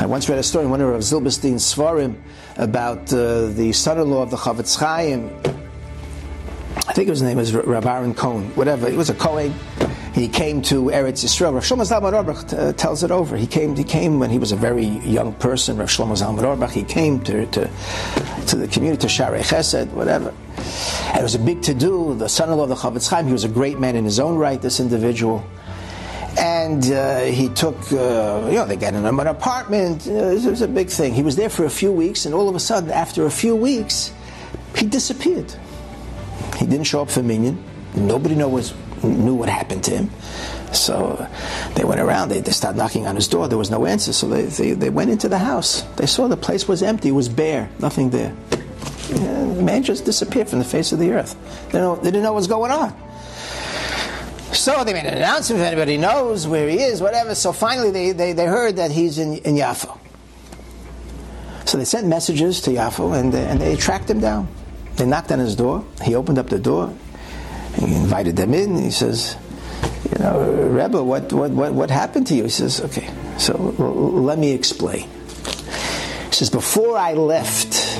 I once read a story in one of Rav Zilberstein's Svarim about uh, the son-in-law of the Chofetz Chaim. I think his name was Rav Aaron Cohen, whatever. He was a Kohen. He came to Eretz Yisrael. Rav Shlomo Zalman Auerbach uh, tells it over. He came. He came when he was a very young person. Rav Shlomo Zalman Auerbach. He came to, to, to the community, to Sharei Chesed, whatever. And it was a big to-do. The son-in-law of the Chofetz Chaim. He was a great man in his own right. This individual and uh, he took, uh, you know, they got him an apartment. Uh, it was a big thing. He was there for a few weeks, and all of a sudden, after a few weeks, he disappeared. He didn't show up for minyan. Nobody knew, was, knew what happened to him. So they went around, they, they started knocking on his door. There was no answer, so they, they, they went into the house. They saw the place was empty, it was bare, nothing there. the man just disappeared from the face of the earth. They, know, they didn't know what was going on. So they made an announcement if anybody knows where he is, whatever. So finally they, they, they heard that he's in, in Yaffo. So they sent messages to Yaffo and, and they tracked him down. They knocked on his door. He opened up the door. He invited them in. He says, you know, Rebbe, what, what, what, what happened to you? He says, okay, so let me explain. He says, before I left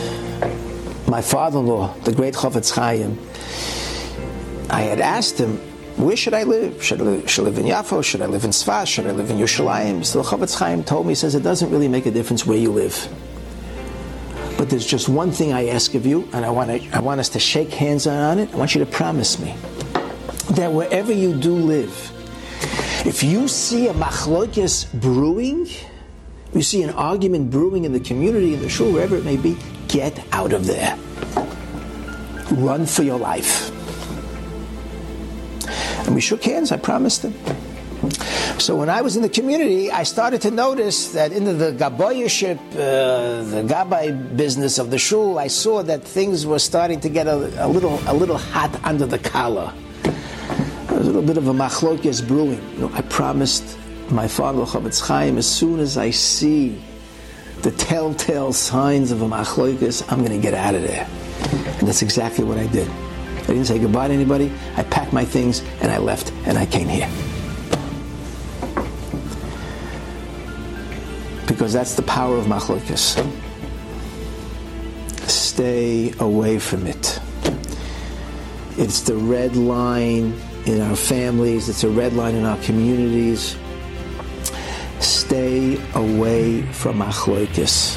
my father-in-law, the great Chofetz Chaim, I had asked him, where should I live? Should I live, should I live in Yafo? Should I live in Sfas? Should I live in Yerushalayim? So the Chofetz Chaim told me, says, it doesn't really make a difference where you live. But there's just one thing I ask of you, and I want, to, I want us to shake hands on it. I want you to promise me that wherever you do live, if you see a machlokes brewing, you see an argument brewing in the community, in the shul, wherever it may be, get out of there. Run for your life. And we shook hands, I promised him. So when I was in the community, I started to notice that in the gaboyership, uh, the gabbai business of the shul, I saw that things were starting to get a, a little, a little hot under the collar. There was a little bit of a machlokes brewing. You know, I promised my father Chofetz Chaim, as soon as I see the telltale signs of a machlokes, I'm going to get out of there. And that's exactly what I did. I didn't say goodbye to anybody. I packed my things and I left and I came here. Because that's the power of machlokas. Stay away from it. It's the red line in our families, it's a red line in our communities. Stay away from machlokas.